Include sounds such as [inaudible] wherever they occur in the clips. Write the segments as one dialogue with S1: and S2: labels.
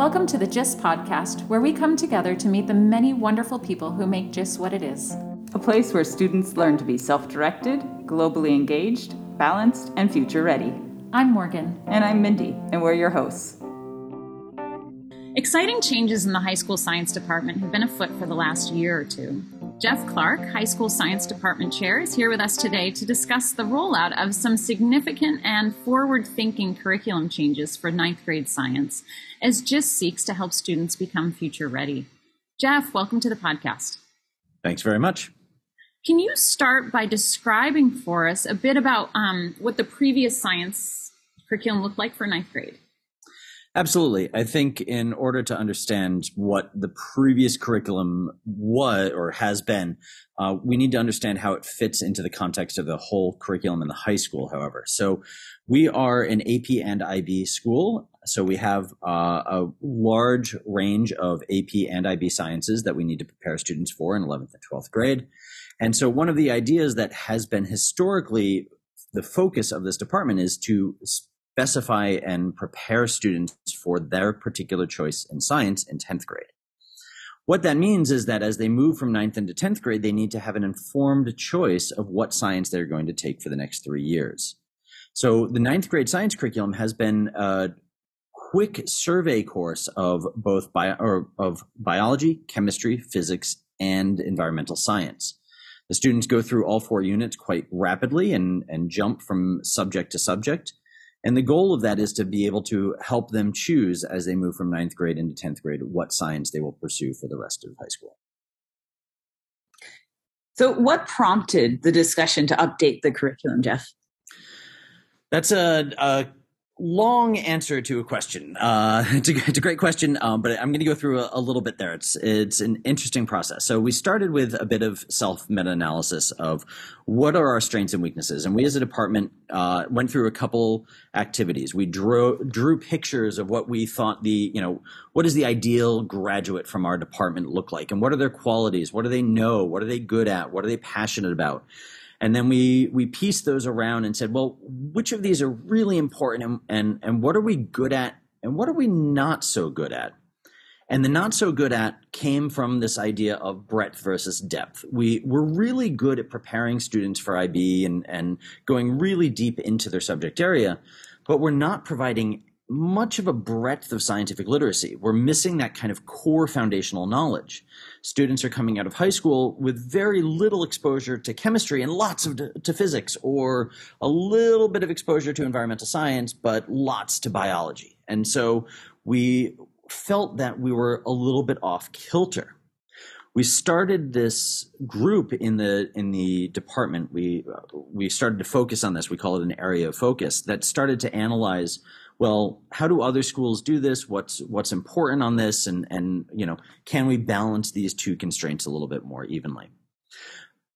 S1: Welcome to the JIS podcast, where we come together to meet the many wonderful people who make JIS what it is.
S2: A place where students learn to be self directed, globally engaged, balanced, and future ready.
S1: I'm Morgan.
S2: And I'm Mindy, and we're your hosts.
S1: Exciting changes in the high school science department have been afoot for the last year or two. Jeff Clark, High School Science Department Chair, is here with us today to discuss the rollout of some significant and forward thinking curriculum changes for ninth grade science as JIS seeks to help students become future ready. Jeff, welcome to the podcast.
S3: Thanks very much.
S1: Can you start by describing for us a bit about um, what the previous science curriculum looked like for ninth grade?
S3: Absolutely. I think in order to understand what the previous curriculum was or has been, uh, we need to understand how it fits into the context of the whole curriculum in the high school, however. So we are an AP and IB school. So we have uh, a large range of AP and IB sciences that we need to prepare students for in 11th and 12th grade. And so one of the ideas that has been historically the focus of this department is to specify and prepare students for their particular choice in science in 10th grade. What that means is that as they move from 9th into 10th grade, they need to have an informed choice of what science they're going to take for the next three years. So the ninth grade science curriculum has been a quick survey course of both bio, or of biology, chemistry, physics, and environmental science. The students go through all four units quite rapidly and, and jump from subject to subject. And the goal of that is to be able to help them choose as they move from ninth grade into 10th grade what science they will pursue for the rest of high school.
S2: So, what prompted the discussion to update the curriculum, Jeff?
S3: That's a, a long answer to a question. Uh, [laughs] it's, a, it's, a, great question, um, but I'm going to go through a, a, little bit there. It's it's an interesting process. So we started with a bit of self meta analysis of what are our strengths and weaknesses, and we as a department uh, went through a couple activities. We drew drew pictures of what we thought the you know what does the ideal graduate from our department look like, and what are their qualities, what do they know, what are they good at, what are they passionate about and then we we pieced those around and said, well, which of these are really important and, and, and what are we good at and what are we not so good at? And the not so good at came from this idea of breadth versus depth. We we're really good at preparing students for IB and, and going really deep into their subject area, but we're not providing much of a breadth of scientific literacy. We're missing that kind of core foundational knowledge. Students are coming out of high school with very little exposure to chemistry and lots of to, physics, or a little bit of exposure to environmental science, but lots to biology. And so we felt that we were a little bit off kilter. We started this group in the in the department. We we started to focus on this. We call it an area of focus that started to analyze well, how do other schools do this? What's what's important on this, and and you know, can we balance these two constraints a little bit more evenly?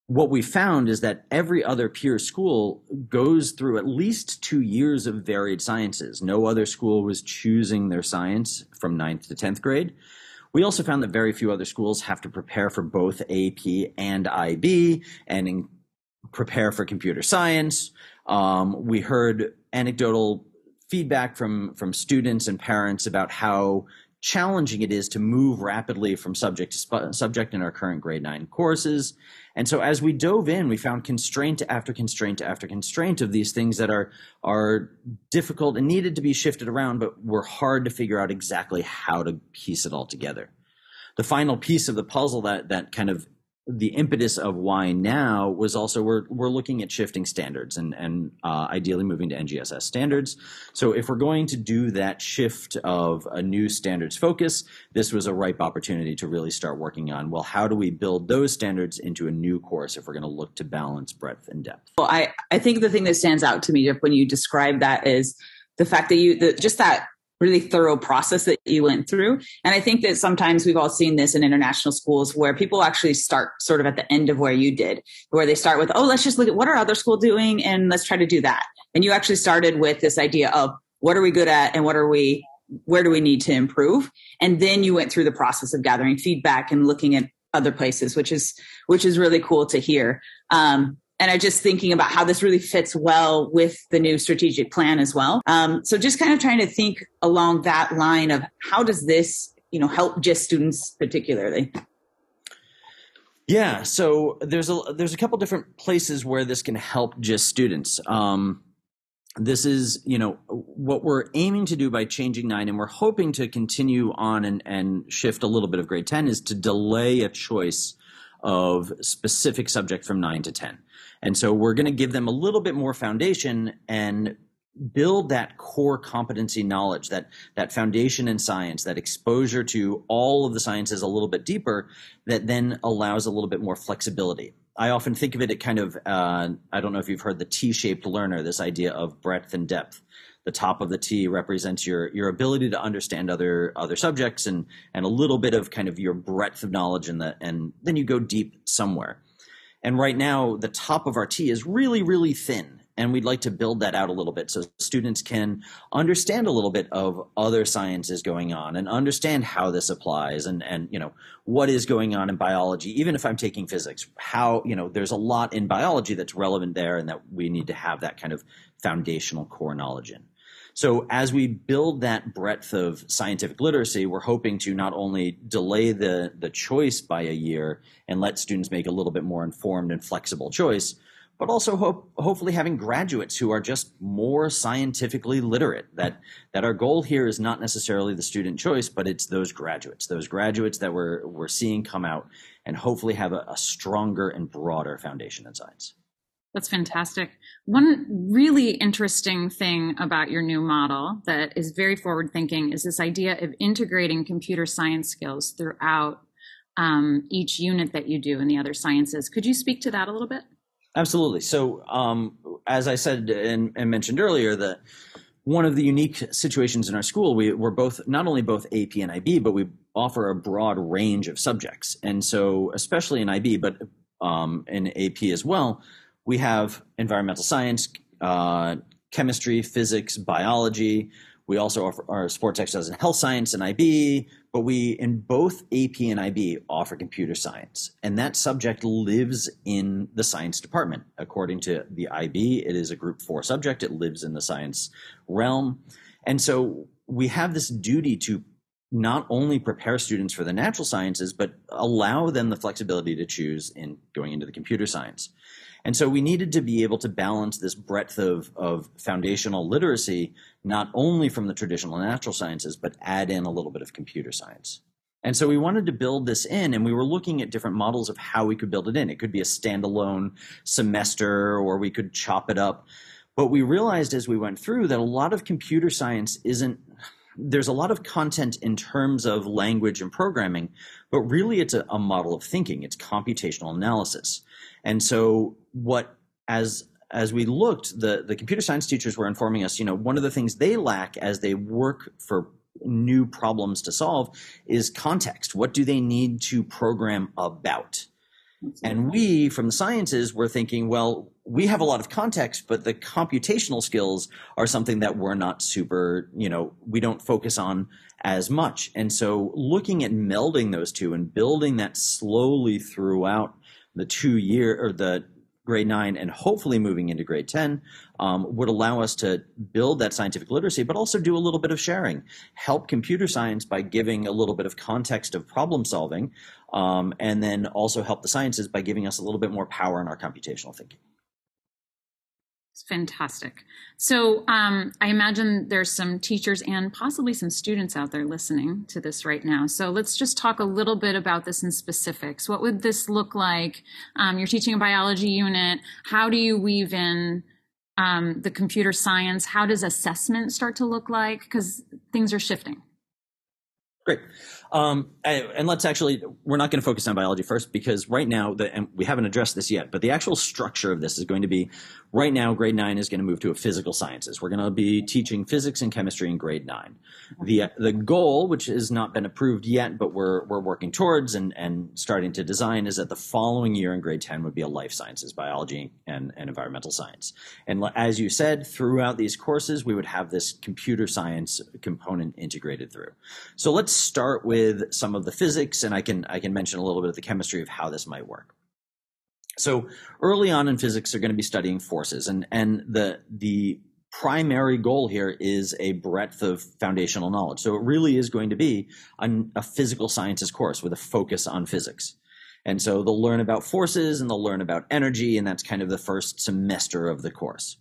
S3: What we found is that every other peer school goes through at least two years of varied sciences. No other school was choosing their science from ninth to 10th grade. We also found that very few other schools have to prepare for both AP and IB and in, prepare for computer science. Um, we heard anecdotal feedback from from students and parents about how challenging it is to move rapidly from subject to sp- subject in our current grade 9 courses. And so as we dove in we found constraint after constraint after constraint of these things that are are difficult and needed to be shifted around but were hard to figure out exactly how to piece it all together. The final piece of the puzzle that that kind of the impetus of why now was also we're we're looking at shifting standards and and uh, ideally moving to NGSS standards. So if we're going to do that shift of a new standards focus, this was a ripe opportunity to really start working on well how do we build those standards into a new course if we're going to look to balance breadth and depth.
S2: Well, I I think the thing that stands out to me when you describe that is the fact that you the, just that really thorough process that you went through. And I think that sometimes we've all seen this in international schools where people actually start sort of at the end of where you did, where they start with, oh, let's just look at what are other school doing and let's try to do that. And you actually started with this idea of what are we good at and what are we, where do we need to improve? And then you went through the process of gathering feedback and looking at other places, which is, which is really cool to hear. Um, and I'm just thinking about how this really fits well with the new strategic plan as well. Um, so just kind of trying to think along that line of how does this, you know, help JIS students particularly.
S3: Yeah, so there's a there's a couple different places where this can help JIS students. Um, this is you know what we're aiming to do by changing nine and we're hoping to continue on and, and shift a little bit of grade 10 is to delay a choice of specific subject from 9 to 10 and so we're going to give them a little bit more foundation and build that core competency knowledge that that foundation in science that exposure to all of the sciences a little bit deeper that then allows a little bit more flexibility I often think of it at kind of, uh, I don't know if you've heard the T shaped learner, this idea of breadth and depth. The top of the T represents your, your ability to understand other, other subjects and, and a little bit of kind of your breadth of knowledge and the, and then you go deep somewhere. And right now, the top of our T is really, really thin and we'd like to build that out a little bit so students can understand a little bit of other sciences going on and understand how this applies and and you know what is going on in biology. Even if i'm taking physics how you know there's a lot in biology that's relevant there and that we need to have that kind of foundational core knowledge in so as we build that breadth of scientific literacy, we're hoping to not only delay the, the choice by a year and let students make a little bit more informed and flexible choice, but also hope, hopefully having graduates who are just more scientifically literate. That that our goal here is not necessarily the student choice, but it's those graduates, those graduates that we're we're seeing come out and hopefully have a, a stronger and broader foundation in science.
S1: That's fantastic. One really interesting thing about your new model that is very forward thinking is this idea of integrating computer science skills throughout um, each unit that you do in the other sciences. Could you speak to that a little bit?
S3: Absolutely. So, um, as I said and, and, mentioned earlier, that one of the unique situations in our school, we, we're both not only both AP and IB, but we offer a broad range of subjects. And so, especially in IB, but um, in AP as well, we have environmental science, uh, chemistry, physics, biology. We also offer our sports exercise and health science and IB, but we in both AP and IB offer computer science, and that subject lives in the science department. According to the IB, it is a group four subject. It lives in the science realm, and so we have this duty to not only prepare students for the natural sciences, but allow them the flexibility to choose in going into the computer science. And so we needed to be able to balance this breadth of, of foundational literacy, not only from the traditional natural sciences, but add in a little bit of computer science. And so we wanted to build this in, and we were looking at different models of how we could build it in. It could be a standalone semester, or we could chop it up. But we realized as we went through that a lot of computer science isn't there's a lot of content in terms of language and programming, but really it's a, a model of thinking. It's computational analysis. And so what as as we looked, the the computer science teachers were informing us, you know, one of the things they lack as they work for new problems to solve is context. What do they need to program about? And we from the sciences were thinking, well, we have a lot of context, but the computational skills are something that we're not super, you know, we don't focus on as much. And so looking at melding those two and building that slowly throughout the two year or the grade nine and hopefully moving into grade 10 um, would allow us to build that scientific literacy, but also do a little bit of sharing, help computer science by giving a little bit of context of problem solving, um, and then also help the sciences by giving us a little bit more power in our computational thinking.
S1: Fantastic. So um, I imagine there's some teachers and possibly some students out there listening to this right now. So let's just talk a little bit about this in specifics. What would this look like? Um, you're teaching a biology unit. How do you weave in um, the computer science? How does assessment start to look like? Because things are shifting.
S3: Great. Um, and let's actually, we're not going to focus on biology first because right now, the, and we haven't addressed this yet, but the actual structure of this is going to be right now, grade nine is going to move to a physical sciences. We're going to be teaching physics and chemistry in grade nine. The, the goal, which has not been approved yet, but we're, we're working towards and, and starting to design is that the following year in grade 10 would be a life sciences, biology and, and environmental science. And as you said, throughout these courses, we would have this computer science component integrated through. So let's start with some of the physics and I can, I can mention a little bit of the chemistry of how this might work. So early on in physics, they're going to be studying forces, and and the the primary goal here is a breadth of foundational knowledge. So it really is going to be a physical sciences course with a focus on physics. And so they'll learn about forces and they'll learn about energy, and that's kind of the first semester of the course.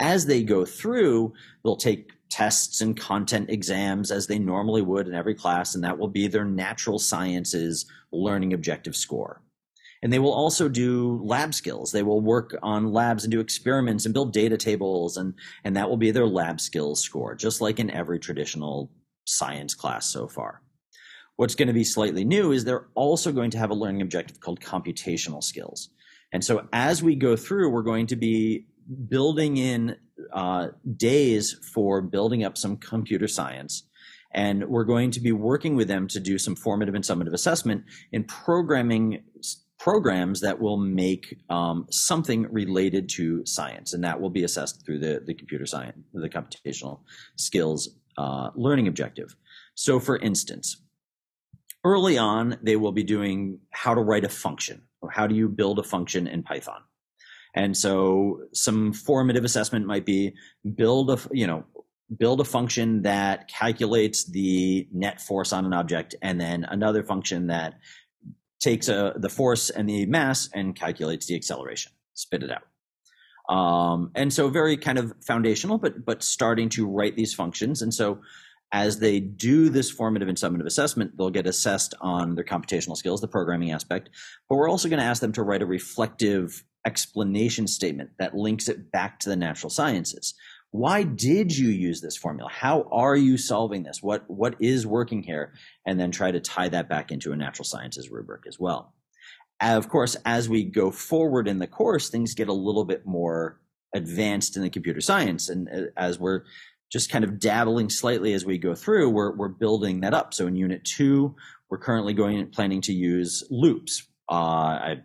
S3: As they go through, they'll take tests and content exams as they normally would in every class, and that will be their natural sciences learning objective score. And they will also do lab skills. They will work on labs and do experiments and build data tables, and, and that will be their lab skills score, just like in every traditional science class so far. What's going to be slightly new is they're also going to have a learning objective called computational skills. And so as we go through, we're going to be building in uh, days for building up some computer science. And we're going to be working with them to do some formative and summative assessment in programming programs that will make um, something related to science. And that will be assessed through the, the computer science, the computational skills uh, learning objective. So, for instance, early on, they will be doing how to write a function or how do you build a function in Python. And so some formative assessment might be build a, you know, build a function that calculates the net force on an object and then another function that takes a, the force and the mass and calculates the acceleration, spit it out. Um, and so very kind of foundational, but but starting to write these functions. And so as they do this formative and summative assessment, they'll get assessed on their computational skills, the programming aspect. But we're also going to ask them to write a reflective explanation statement that links it back to the natural sciences. Why did you use this formula? How are you solving this? What what is working here? And then try to tie that back into a natural sciences rubric as well. Of course, as we go forward in the course, things get a little bit more advanced in the computer science, and uh, as we're just kind of dabbling slightly as we go through, we're, we're building that up. So in unit two, we're currently going planning to use loops. Uh, I'm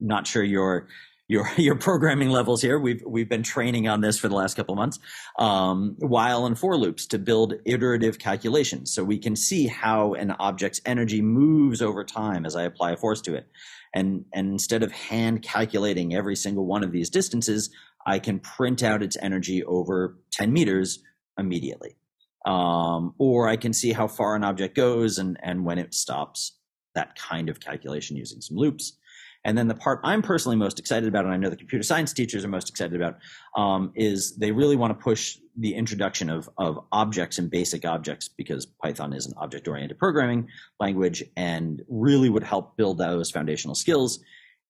S3: not sure your your [laughs] your programming levels here. We've we've been training on this for the last couple of months. Um, while and for loops to build iterative calculations, so we can see how an object's energy moves over time as I apply a force to it. And and instead of hand calculating every single one of these distances, I can print out its energy over 10 meters immediately. Um, or I can see how far an object goes and, and when it stops, that kind of calculation using some loops. And then the part I'm personally most excited about, and I know the computer science teachers are most excited about, um, is they really want to push the introduction of, of objects and basic objects because Python is an object oriented programming language and really would help build those foundational skills.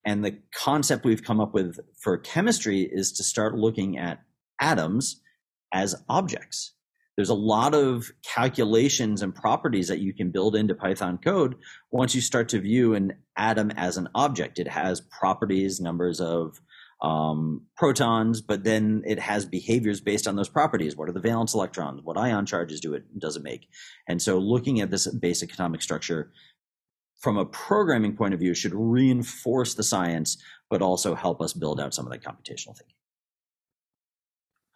S3: And the concept we've come up with for chemistry is to start looking at atoms as objects. There's a lot of calculations and properties that you can build into Python code once you start to view an atom as an object. It has properties, numbers of um, protons, but then it has behaviors based on those properties. What are the valence electrons? What ion charges do it does it make? And so, looking at this basic atomic structure from a programming point of view should reinforce the science, but also help us build out some of that computational thinking.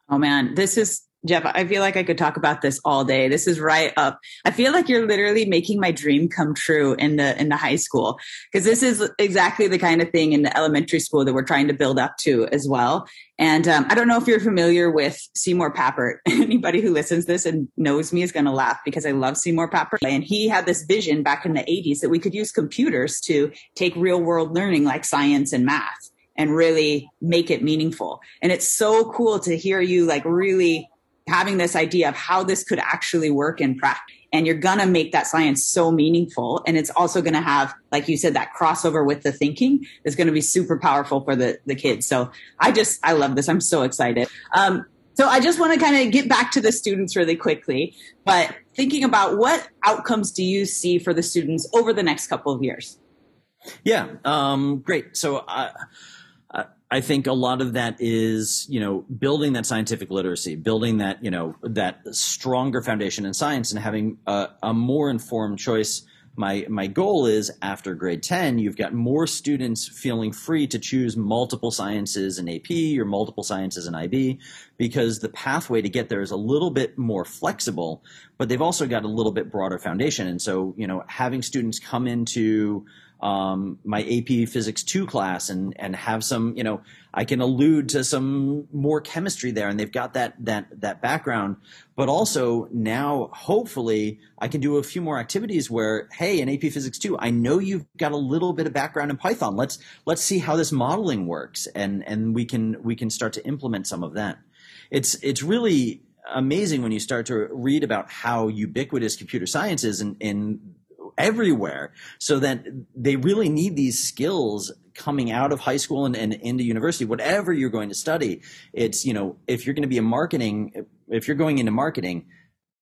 S2: Oh man, this is Jeff. I feel like I could talk about this all day. This is right up. I feel like you're literally making my dream come true in the in the high school because this is exactly the kind of thing in the elementary school that we're trying to build up to as well. And um, I don't know if you're familiar with Seymour Papert. [laughs] Anybody who listens this and knows me is going to laugh because I love Seymour Papert. And he had this vision back in the 80s that we could use computers to take real world learning like science and math and really make it meaningful. And it's so cool to hear you like really having this idea of how this could actually work in practice. And you're going to make that science so meaningful. And it's also going to have, like you said, that crossover with the thinking is going to be super powerful for the, the kids. So I just, I love this. I'm so excited. Um, so I just want to kind of get back to the students really quickly, but thinking about what outcomes do you see for the students over the next couple of years?
S3: Yeah, um, great. So, uh, I think a lot of that is, you know, building that scientific literacy, building that, you know, that stronger foundation in science and having a, a, more informed choice. My, my goal is after grade 10, you've got more students feeling free to choose multiple sciences in AP or multiple sciences in IB because the pathway to get there is a little bit more flexible, but they've also got a little bit broader foundation. And so, you know, having students come into um, my AP Physics two class and and have some you know I can allude to some more chemistry there, and they've got that that that background. But also now, hopefully, I can do a few more activities where, hey, in AP Physics two, I know you've got a little bit of background in Python. Let's let's see how this modeling works, and and we can we can start to implement some of that. It's it's really amazing when you start to read about how ubiquitous computer science is in, in everywhere so that they really need these skills coming out of high school and, and into university whatever you're going to study it's you know if you're going to be a marketing if you're going into marketing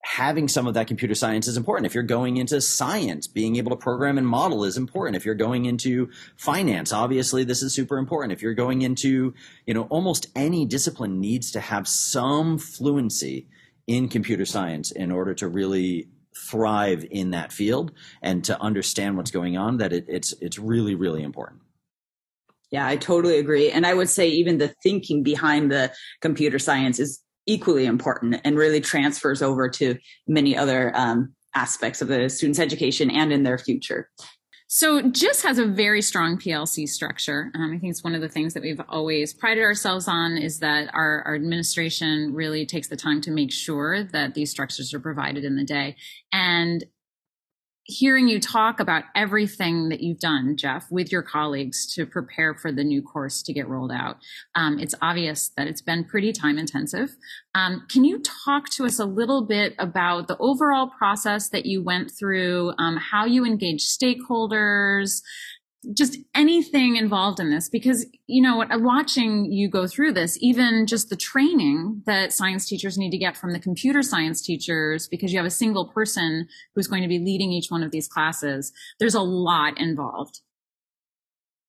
S3: having some of that computer science is important. If you're going into science, being able to program and model is important. If you're going into finance, obviously this is super important. If you're going into, you know, almost any discipline needs to have some fluency in computer science in order to really thrive in that field and to understand what's going on that it, it's it's really really important.
S2: Yeah i totally agree. And i would say even the thinking behind the computer science is equally important and really transfers over to many other um, aspects of the student's education and in their future
S1: so JIS has a very strong PLC structure. Um, I think it's one of the things that we've always prided ourselves on is that our, our, administration really takes the time to make sure that these structures are provided in the day. And hearing you talk about everything that you've done, Jeff, with your colleagues to prepare for the new course to get rolled out, um, it's obvious that it's been pretty time intensive. Um, can you talk to us a little bit about the overall process that you went through, um, how you engage stakeholders, just anything involved in this because you know watching you go through this even just the training that science teachers need to get from the computer science teachers because you have a single person who's going to be leading each one of these classes there's a lot involved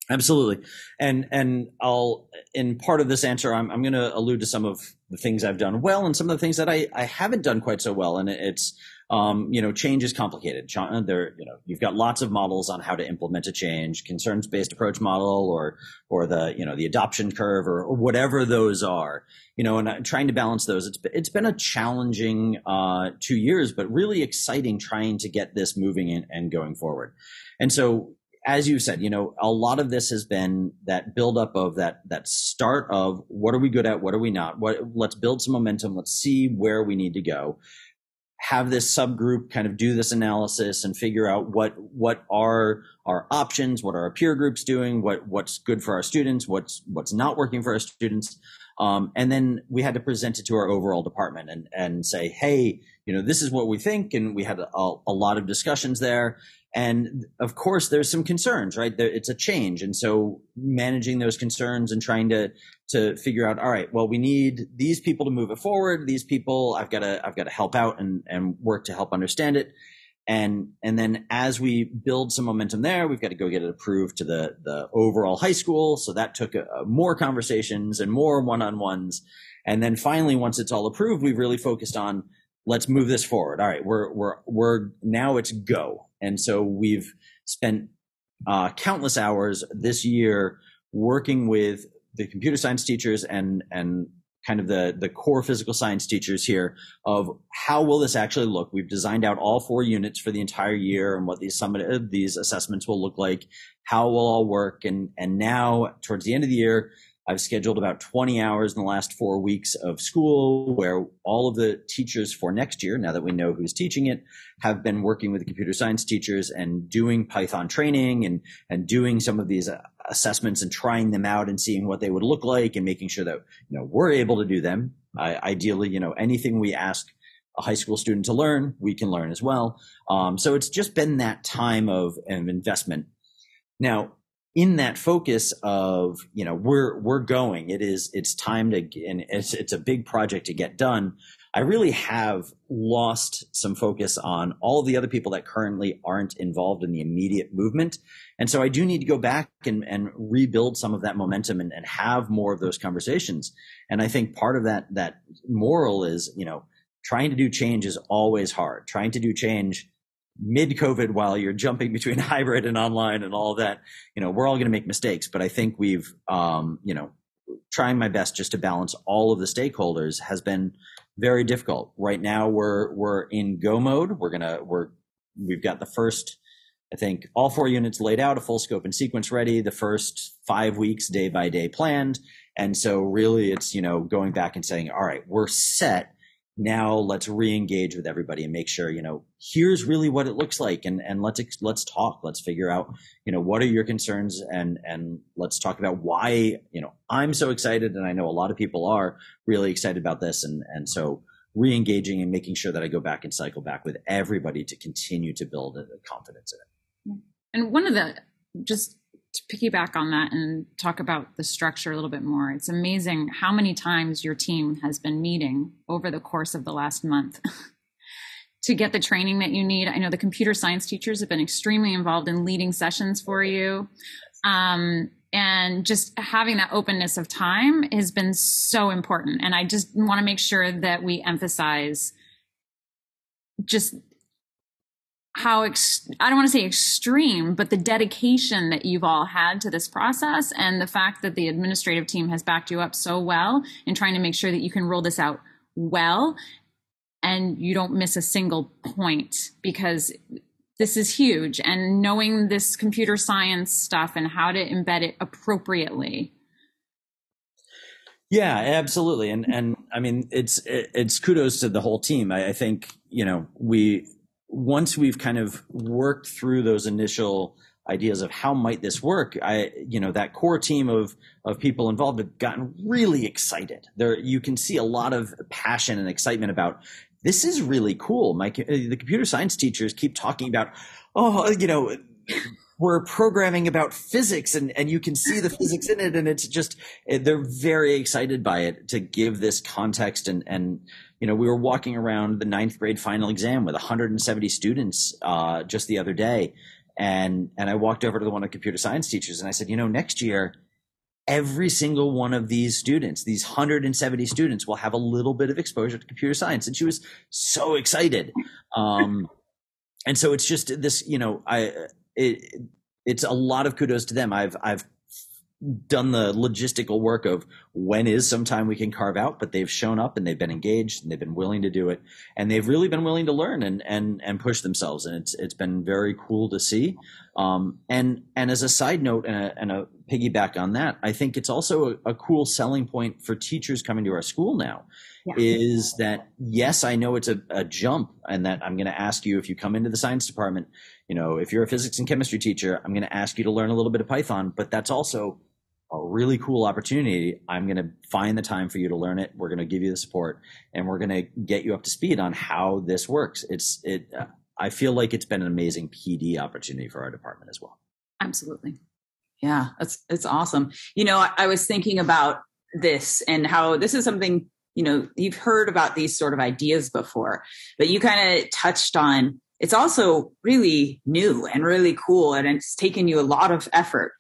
S3: absolutely and and i'll in part of this answer i'm, I'm going to allude to some of the things i've done well and some of the things that i i haven't done quite so well and it's um, you know, change is complicated. There, you know, you've got lots of models on how to implement a change, concerns-based approach model, or or the you know the adoption curve, or, or whatever those are. You know, and trying to balance those. It's it's been a challenging uh, two years, but really exciting trying to get this moving and, and going forward. And so as you said, you know, a lot of this has been that buildup of that that start of what are we good at, what are we not? What let's build some momentum, let's see where we need to go. Have this subgroup kind of do this analysis and figure out what what are our options, what are our peer groups doing, what what's good for our students, what's what's not working for our students, um, and then we had to present it to our overall department and and say, hey, you know, this is what we think, and we had a, a lot of discussions there, and of course, there's some concerns, right? There, it's a change. And so managing those concerns and trying to, to figure out, all right, well, we need these people to move it forward. These people, I've got to, I've got to help out and, and work to help understand it. And, and then as we build some momentum there, we've got to go get it approved to the, the overall high school. So that took a, a more conversations and more one-on-ones. And then finally, once it's all approved, we've really focused on let's move this forward. All right, we're we're we're now it's go. And so we've spent uh, countless hours this year working with the computer science teachers and and kind of the the core physical science teachers here of how will this actually look. We've designed out all four units for the entire year and what these summit these assessments will look like, how will all work, and and now towards the end of the year, I've scheduled about 20 hours in the last four weeks of school where all of the teachers for next year, now that we know who's teaching it, have been working with the computer science teachers and doing Python training and, and doing some of these uh, assessments and trying them out and seeing what they would look like and making sure that, you know, we're able to do them. I, ideally, you know, anything we ask a high school student to learn, we can learn as well. Um, so it's just been that time of, of investment. Now, in that focus of you know we're we're going. It is it's time to and it's it's a big project to get done. I really have lost some focus on all the other people that currently aren't involved in the immediate movement. And so i do need to go back and, and rebuild some of that momentum and, and have more of those conversations. And i think part of that that moral is you know trying to do change is always hard. Trying to do change mid COVID while you're jumping between [laughs] hybrid and online and all that, you know, we're all going to make mistakes, but I think we've, um, you know, trying my best just to balance all of the stakeholders has been very difficult. Right now we're, we're in go mode. We're to, we're, we've got the first, I think all four units laid out, a full scope and sequence ready, the first five weeks day by day planned. And so really it's, you know, going back and saying, all right, we're set. Now let's re-engage with everybody and make sure, you know, here's really what it looks like. And, and let's, let's talk. Let's figure out, you know, what are your concerns and, and let's talk about why, you know, I'm so excited. And I know a lot of people are really excited about this. And, and so re-engaging and making sure that I go back and cycle back with everybody to continue to build a confidence in it.
S1: And one of the, just to piggyback on that and talk about the structure a little bit more, it's amazing how many times your team has been meeting over the course of the last month. [laughs] to get the training that you need. I know the computer science teachers have been extremely involved in leading sessions for you. Um, and just having that openness of time has been so important. And I just want to make sure that we emphasize just how ex- I don't want to say extreme, but the dedication that you've all had to this process and the fact that the administrative team has backed you up so well in trying to make sure that you can roll this out well and you don't miss a single point because this is huge. And knowing this computer science stuff and how to embed it appropriately.
S3: Yeah absolutely. And and i mean it's it's kudos to the whole team. I, I think you know we once we've kind of worked through those initial ideas of how might this work i you know that core team of of people involved have gotten really excited. There you can see a lot of passion and excitement about this is really cool. My the computer science teachers keep talking about oh you know we're programming about physics and and you can see the physics in it and it's just eh, they're very excited by it to give this context and and you know, we were walking around the ninth grade final exam with 170 students uh, just the other day, and and I walked over to the one of the computer science teachers and I said, you know, next year, every single one of these students, these 170 students, will have a little bit of exposure to computer science, and she was so excited. Um, and so it's just this, you know, I it, it's a lot of kudos to them. I've I've done the logistical work of when is some time we can carve out, but they've shown up and they've been engaged and they've been willing to do it and they've really been willing to learn and and and push themselves and it's it's been very cool to see. Um, and and as a side note and a, and a piggyback on that, I think it's also a, a cool selling point for teachers coming to our school now. Yeah. Is that yes, I know it's a, a jump, and that I'm going to ask you if you come into the science department, you know, if you're a physics and chemistry teacher, I'm going to ask you to learn a little bit of Python, but that's also a really cool opportunity. I'm going to find the time for you to learn it. We're going to give you the support and we're going to get you up to speed on how this works. It's, it, uh, I feel like it's been an amazing PD opportunity for our department as well.
S1: Absolutely.
S2: Yeah, that's, it's awesome. You know, I, I was thinking about this and how this is something, you know, you've heard about these sort of ideas before, but you kind of touched on it's also really new and really cool and it's taken you a lot of effort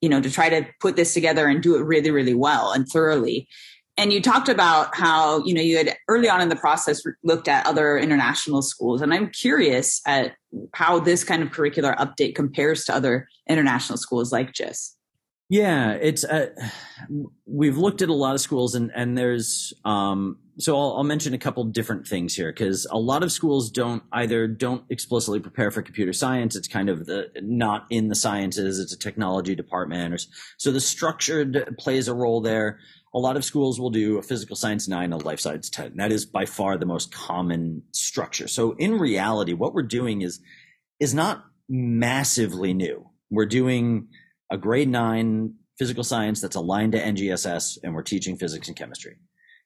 S2: you know to try to put this together and do it really really well and thoroughly. And you talked about how you know you had early on in the process looked at other international schools and i'm curious at how this kind of curricular update compares to other international schools like JIS
S3: yeah, it's uh, we've looked at a lot of schools, and and there's um, so I'll, I'll mention a couple different things here because a lot of schools don't either don't explicitly prepare for computer science. It's kind of the not in the sciences. It's a technology department, or so the structured plays a role there. A lot of schools will do a physical science nine, a life science ten. That is by far the most common structure. So in reality, what we're doing is is not massively new. We're doing a grade nine physical science that's aligned to NGSS, and we're teaching physics and chemistry.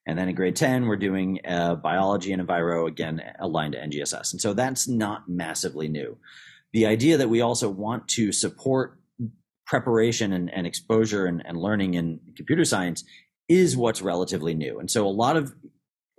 S3: And then in grade 10, we're doing uh, biology and enviro, again, aligned to NGSS. And so that's not massively new. The idea that we also want to support preparation and, and exposure and, and learning in computer science is what's relatively new. And so a lot of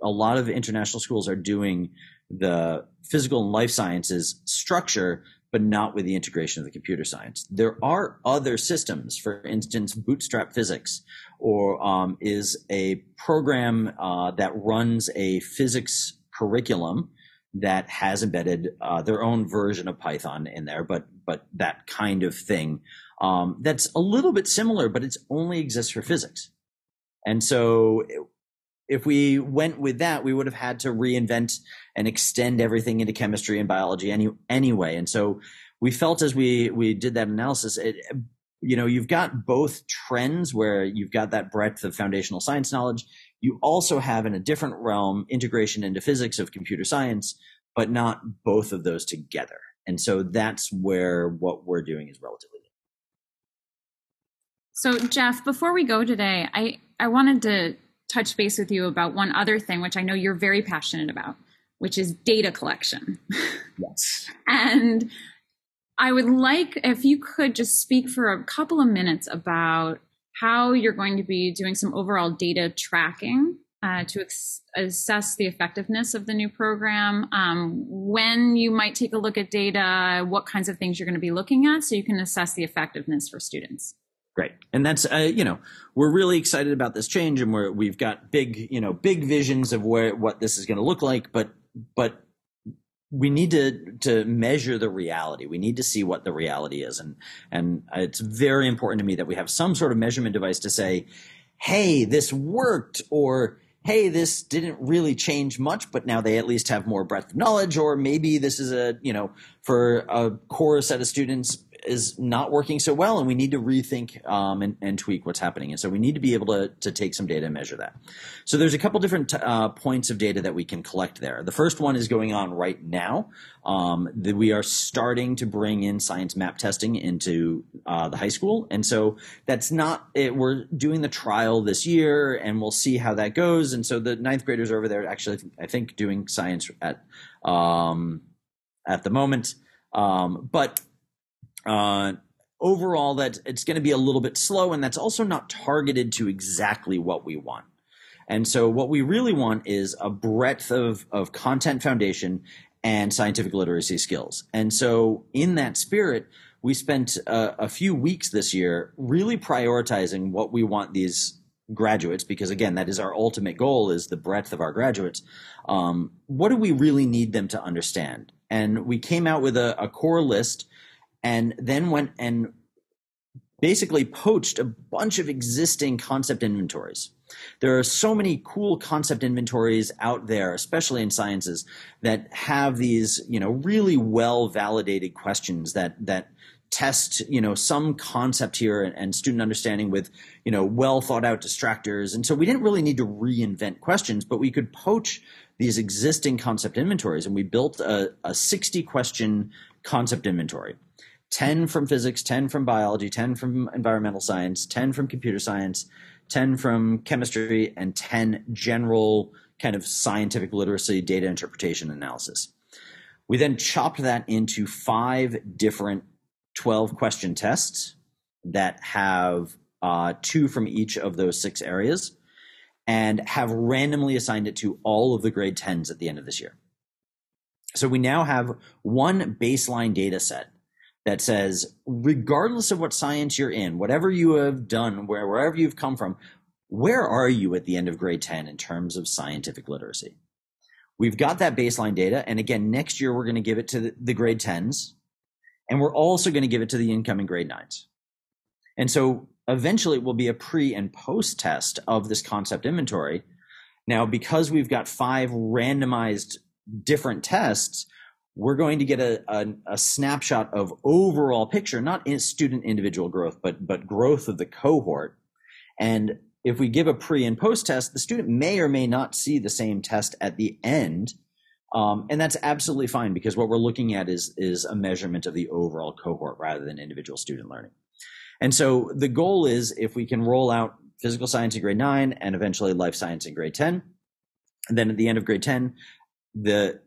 S3: a lot of international schools are doing the physical and life sciences structure but not with the integration of the computer science. There are other systems, for instance, Bootstrap Physics, or um, is a program uh, that runs a physics curriculum that has embedded uh, their own version of Python in there, but but that kind of thing. Um, that's a little bit similar, but it only exists for physics. And so if we went with that, we would have had to reinvent and extend everything into chemistry and biology any, anyway. And so we felt as we we did that analysis, it, you know, you've got both trends where you've got that breadth of foundational science knowledge. You also have in a different realm integration into physics of computer science, but not both of those together. And so that's where what we're doing is relatively. new.
S1: So Jeff, before we go today, I, I wanted to touch base with you about one other thing, which I know you're very passionate about, which is data collection.
S3: Yes.
S1: and I would like if you could just speak for a couple of minutes about how you're going to be doing some overall data tracking uh, to ex- assess the effectiveness of the new program, um, when you might take a look at data, what kinds of things you're going to be looking at so you can assess the effectiveness for students.
S3: Great. And that's, uh, you know, we're really excited about this change and we're, we've got big, you know, big visions of where, what this is going to look like, but, but we need to to measure the reality. We need to see what the reality is, and and it's very important to me that we have some sort of measurement device to say, "Hey, this worked," or "Hey, this didn't really change much, but now they at least have more breadth of knowledge," or maybe this is a you know for a core set of students is not working so well, and we need to rethink um, and, and, tweak what's happening. And so we need to be able to, to take some data and measure that. So there's a couple different uh, points of data that we can collect there. The first one is going on right now. Um, that we are starting to bring in science map testing into uh, the high school, and so that's not it. We're doing the trial this year, and we'll see how that goes. And so the ninth graders are over there actually, I think, doing science at um, at the moment. Um, but uh, overall, that it's going to be a little bit slow, and that's also not targeted to exactly what we want. And so, what we really want is a breadth of, of content foundation and scientific literacy skills. And so, in that spirit, we spent a, a few weeks this year really prioritizing what we want these graduates because again that is our ultimate goal is the breadth of our graduates um, what do we really need them to understand and we came out with a, a core list and then went and basically poached a bunch of existing concept inventories. There are so many cool concept inventories out there, especially in sciences, that have these, you know, really well validated questions that that test, you know, some concept here and, and student understanding with, you know, well thought out distractors. And so we didn't really need to reinvent questions, but we could poach these existing concept inventories and we built a, a 60 question concept inventory. 10 from physics, 10 from biology, 10 from environmental science, 10 from computer science, 10 from chemistry, and 10 general kind of scientific literacy, data interpretation analysis. We then chopped that into five different 12 question tests that have uh, two from each of those six areas and have randomly assigned it to all of the grade 10s at the end of this year. So we now have one baseline data set that says, regardless of what science you're in, whatever you have done, where, wherever you've come from, where are you at the end of grade 10 in terms of scientific literacy? We've got that baseline data. And again, next year, we're going to give it to the, the grade 10s. And we're also going to give it to the incoming grade 9s. And so eventually it will be a pre and post test of this concept inventory. Now, because we've got five randomized different tests, we're going to get a, a, a, snapshot of overall picture, not in student individual growth, but but growth of the cohort. And if we give a pre and post test, the student may or may not see the same test at the end. Um, and that's absolutely fine because what we're looking at is is a measurement of the overall cohort rather than individual student learning. And so the goal is if we can roll out physical science in grade nine and eventually life science in grade 10, and then at the end of grade 10, the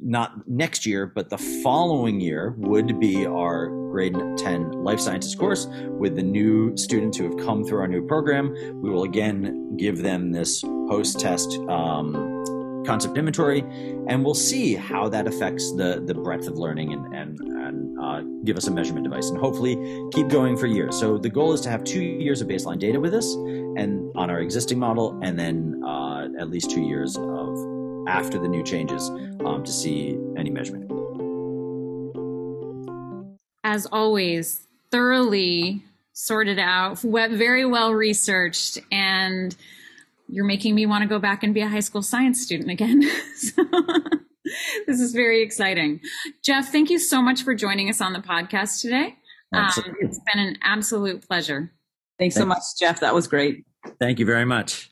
S3: not next year, but the following year would be our grade 10 life sciences course with the new students who have come through our new program. We will again give them this post test um, concept inventory and we'll see how that affects the, the breadth of learning and, and, and uh, give us a measurement device and hopefully keep going for years. So the goal is to have two years of baseline data with us and on our existing model and then uh, at least two years of after the new changes um, to see any measurement.
S1: As always, thoroughly sorted out, very well researched, and you're making me want to go back and be a high school science student again. [laughs] so, [laughs] this is very exciting. Jeff, thank you so much for joining us on the podcast today. Um, it's been an absolute pleasure.
S2: Thanks so much, Jeff. That was great.
S3: Thank you very much.